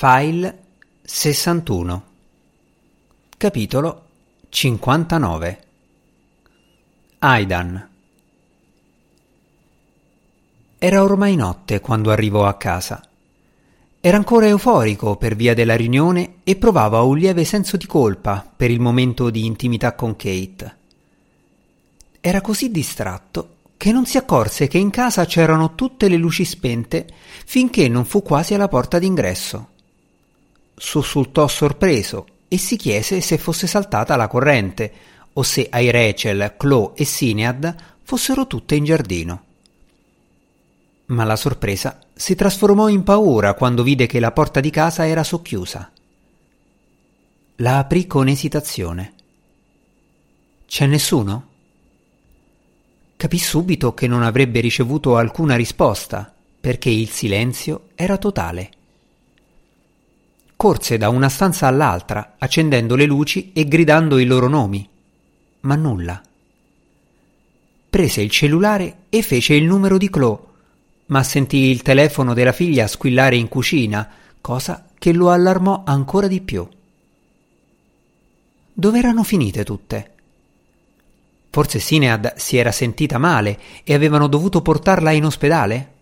File 61 Capitolo 59 Aidan Era ormai notte quando arrivò a casa. Era ancora euforico per via della riunione e provava un lieve senso di colpa per il momento di intimità con Kate. Era così distratto che non si accorse che in casa c'erano tutte le luci spente finché non fu quasi alla porta d'ingresso. Sussultò sorpreso e si chiese se fosse saltata la corrente o se ai Rachel, Chloe e Sinead fossero tutte in giardino. Ma la sorpresa si trasformò in paura quando vide che la porta di casa era socchiusa. La aprì con esitazione. C'è nessuno? Capì subito che non avrebbe ricevuto alcuna risposta, perché il silenzio era totale. Corse da una stanza all'altra, accendendo le luci e gridando i loro nomi, ma nulla. Prese il cellulare e fece il numero di Chloe ma sentì il telefono della figlia squillare in cucina, cosa che lo allarmò ancora di più. Dove erano finite tutte? Forse Sinead si era sentita male e avevano dovuto portarla in ospedale?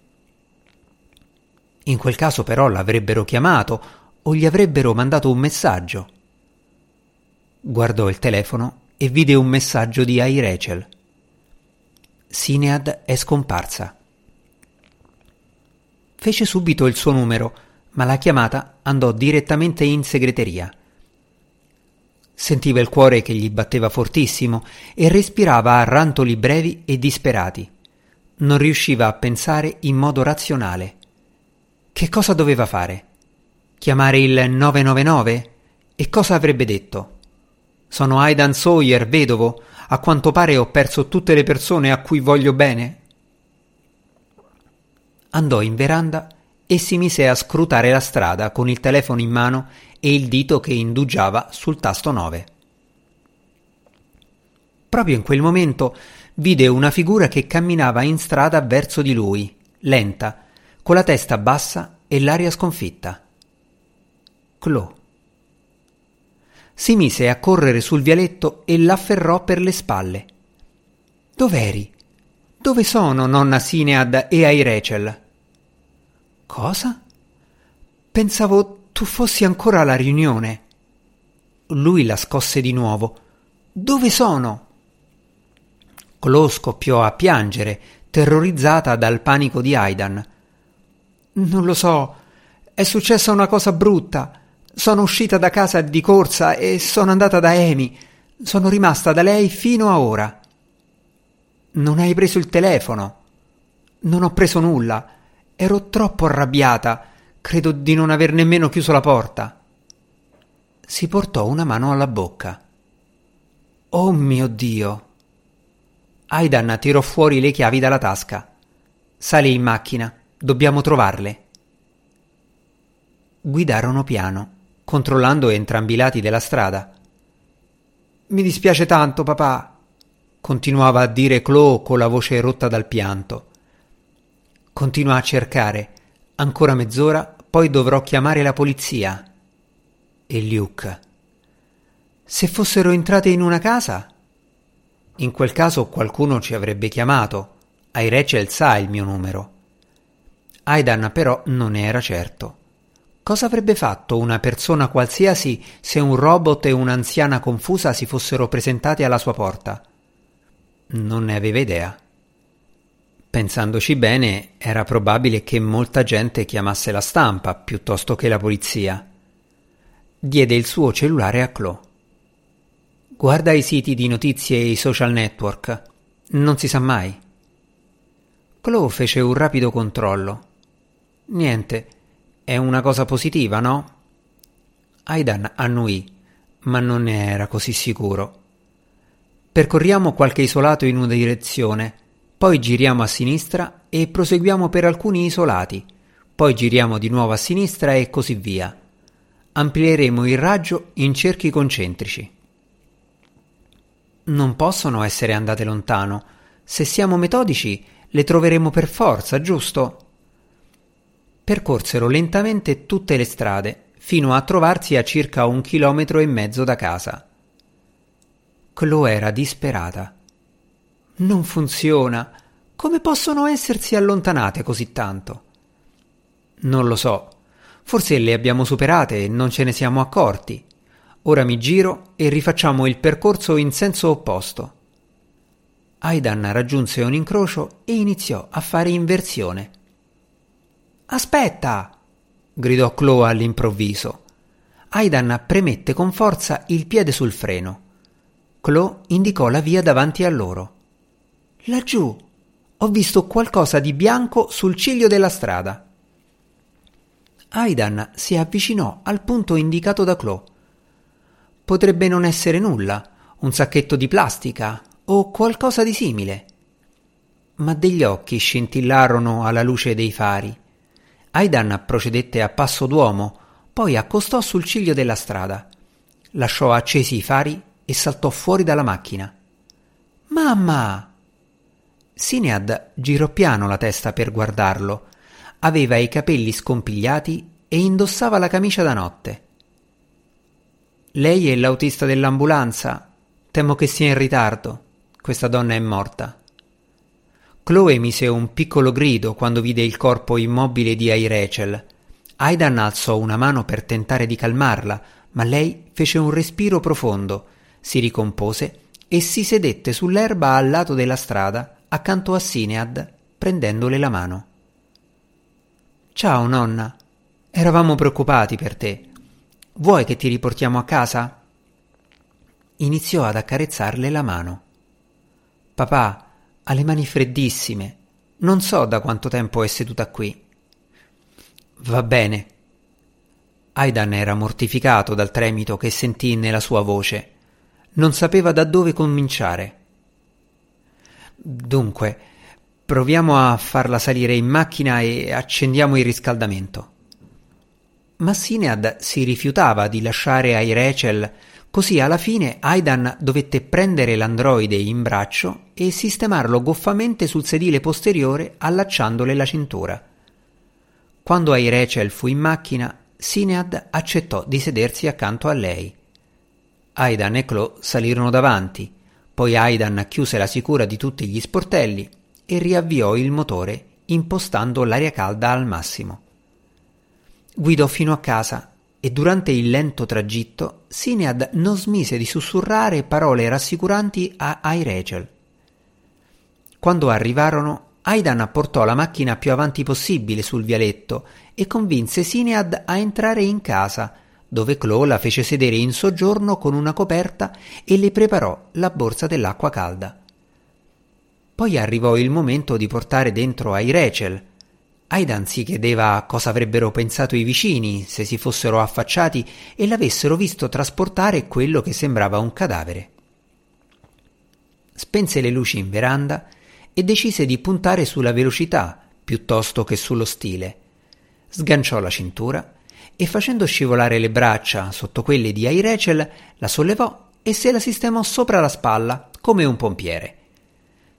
In quel caso però l'avrebbero chiamato o gli avrebbero mandato un messaggio. Guardò il telefono e vide un messaggio di Ai Rachel. Sinead è scomparsa. Fece subito il suo numero, ma la chiamata andò direttamente in segreteria. Sentiva il cuore che gli batteva fortissimo e respirava a rantoli brevi e disperati. Non riusciva a pensare in modo razionale. Che cosa doveva fare? Chiamare il 999? E cosa avrebbe detto? Sono Aidan Sawyer, vedovo. A quanto pare ho perso tutte le persone a cui voglio bene andò in veranda e si mise a scrutare la strada con il telefono in mano e il dito che indugiava sul tasto 9. Proprio in quel momento vide una figura che camminava in strada verso di lui, lenta, con la testa bassa e l'aria sconfitta. Chloe. Si mise a correre sul vialetto e l'afferrò per le spalle. Dov'eri? Dove sono nonna Sinead e ai Rachel? Cosa? Pensavo tu fossi ancora alla riunione. Lui la scosse di nuovo. Dove sono? Chloe scoppiò a piangere, terrorizzata dal panico di Aidan. Non lo so. È successa una cosa brutta. Sono uscita da casa di corsa e sono andata da Amy. Sono rimasta da lei fino a ora. Non hai preso il telefono. Non ho preso nulla. Ero troppo arrabbiata. Credo di non aver nemmeno chiuso la porta. Si portò una mano alla bocca. Oh mio Dio! Aidan tirò fuori le chiavi dalla tasca. Sali in macchina. Dobbiamo trovarle. Guidarono piano, controllando entrambi i lati della strada. Mi dispiace tanto, papà, continuava a dire Chloe con la voce rotta dal pianto. Continua a cercare. Ancora mezz'ora, poi dovrò chiamare la polizia. E Luke. Se fossero entrate in una casa? In quel caso qualcuno ci avrebbe chiamato. Ai Rachel sa il mio numero. Aidan però non ne era certo. Cosa avrebbe fatto una persona qualsiasi se un robot e un'anziana confusa si fossero presentati alla sua porta? Non ne aveva idea. Pensandoci bene, era probabile che molta gente chiamasse la stampa piuttosto che la polizia. Diede il suo cellulare a Chloe. Guarda i siti di notizie e i social network. Non si sa mai. Chloe fece un rapido controllo. Niente, è una cosa positiva, no? Aidan annuì, ma non ne era così sicuro. Percorriamo qualche isolato in una direzione poi giriamo a sinistra e proseguiamo per alcuni isolati, poi giriamo di nuovo a sinistra e così via. Amplieremo il raggio in cerchi concentrici. Non possono essere andate lontano. Se siamo metodici, le troveremo per forza, giusto? Percorsero lentamente tutte le strade fino a trovarsi a circa un chilometro e mezzo da casa. Chloe era disperata. Non funziona. Come possono essersi allontanate così tanto? Non lo so. Forse le abbiamo superate e non ce ne siamo accorti. Ora mi giro e rifacciamo il percorso in senso opposto. Aidan raggiunse un incrocio e iniziò a fare inversione. Aspetta! gridò Chloe all'improvviso. Aidan premette con forza il piede sul freno. Chloe indicò la via davanti a loro. Laggiù ho visto qualcosa di bianco sul ciglio della strada. Aidan si avvicinò al punto indicato da Chloe. Potrebbe non essere nulla, un sacchetto di plastica o qualcosa di simile. Ma degli occhi scintillarono alla luce dei fari Aidan procedette a passo d'uomo, poi accostò sul ciglio della strada. Lasciò accesi i fari e saltò fuori dalla macchina. Mamma! Sinead girò piano la testa per guardarlo. Aveva i capelli scompigliati e indossava la camicia da notte. Lei è l'autista dell'ambulanza. Temo che sia in ritardo. Questa donna è morta. Chloe mise un piccolo grido quando vide il corpo immobile di Rachel. Aidan alzò una mano per tentare di calmarla, ma lei fece un respiro profondo, si ricompose e si sedette sull'erba al lato della strada, accanto a Sinead, prendendole la mano. Ciao nonna, eravamo preoccupati per te. Vuoi che ti riportiamo a casa? Iniziò ad accarezzarle la mano. Papà, ha le mani freddissime. Non so da quanto tempo è seduta qui. Va bene. Aidan era mortificato dal tremito che sentì nella sua voce. Non sapeva da dove cominciare. Dunque, proviamo a farla salire in macchina e accendiamo il riscaldamento. Ma Sinead si rifiutava di lasciare ai Rachel Così alla fine Aidan dovette prendere l'androide in braccio e sistemarlo goffamente sul sedile posteriore allacciandole la cintura. Quando ai Rachel fu in macchina, Sinead accettò di sedersi accanto a lei. Aidan e Chloe salirono davanti, poi Aidan chiuse la sicura di tutti gli sportelli e riavviò il motore impostando l'aria calda al massimo. Guidò fino a casa e durante il lento tragitto Sinead non smise di sussurrare parole rassicuranti a Rachel. Quando arrivarono, Aidan portò la macchina più avanti possibile sul vialetto e convinse Sinead a entrare in casa, dove Chloe la fece sedere in soggiorno con una coperta e le preparò la borsa dell'acqua calda. Poi arrivò il momento di portare dentro Rachel, Aidan si chiedeva cosa avrebbero pensato i vicini se si fossero affacciati e l'avessero visto trasportare quello che sembrava un cadavere. Spense le luci in veranda e decise di puntare sulla velocità piuttosto che sullo stile. Sganciò la cintura e facendo scivolare le braccia sotto quelle di Rachel la sollevò e se la sistemò sopra la spalla come un pompiere.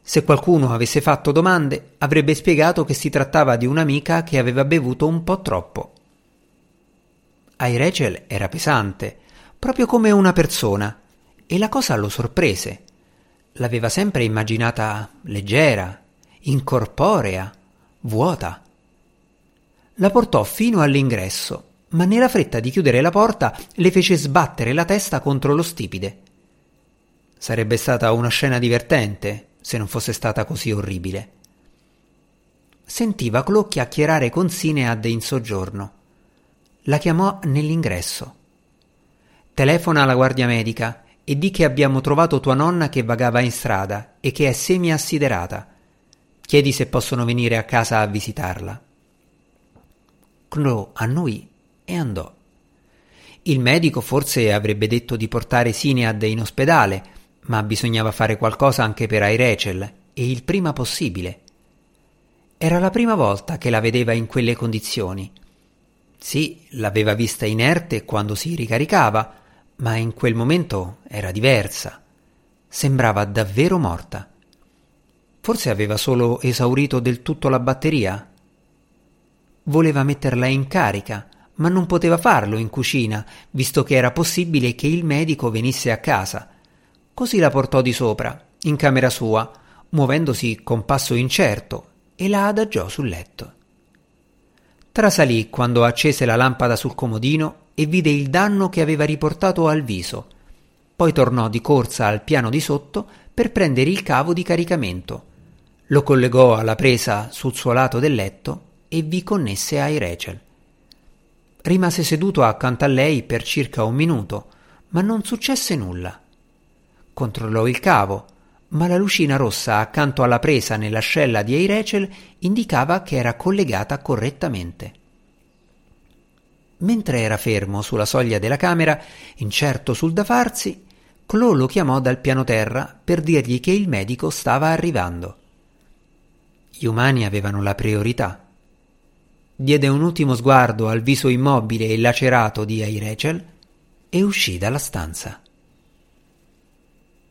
Se qualcuno avesse fatto domande, avrebbe spiegato che si trattava di un'amica che aveva bevuto un po' troppo. Ai Rachel era pesante, proprio come una persona, e la cosa lo sorprese. L'aveva sempre immaginata leggera, incorporea, vuota. La portò fino all'ingresso, ma nella fretta di chiudere la porta le fece sbattere la testa contro lo stipide. Sarebbe stata una scena divertente, se non fosse stata così orribile. Sentiva Chloe chiacchierare con Sinead in soggiorno. La chiamò nell'ingresso. Telefona alla guardia medica e di che abbiamo trovato tua nonna che vagava in strada e che è semi-assiderata. Chiedi se possono venire a casa a visitarla. Chloe annui e andò. Il medico forse avrebbe detto di portare Sinead in ospedale, ma bisognava fare qualcosa anche per Rachel e il prima possibile. Era la prima volta che la vedeva in quelle condizioni. Sì, l'aveva vista inerte quando si ricaricava, ma in quel momento era diversa. Sembrava davvero morta. Forse aveva solo esaurito del tutto la batteria. Voleva metterla in carica, ma non poteva farlo in cucina, visto che era possibile che il medico venisse a casa. Così la portò di sopra, in camera sua, muovendosi con passo incerto, e la adagiò sul letto. Trasalì quando accese la lampada sul comodino e vide il danno che aveva riportato al viso. Poi tornò di corsa al piano di sotto per prendere il cavo di caricamento. Lo collegò alla presa sul suo lato del letto e vi connesse ai Rachel. Rimase seduto accanto a lei per circa un minuto, ma non successe nulla. Controllò il cavo, ma la lucina rossa accanto alla presa nell'ascella di Eirechel indicava che era collegata correttamente. Mentre era fermo sulla soglia della camera, incerto sul da farsi, Clo lo chiamò dal piano terra per dirgli che il medico stava arrivando. Gli umani avevano la priorità. Diede un ultimo sguardo al viso immobile e lacerato di Eirechel e uscì dalla stanza.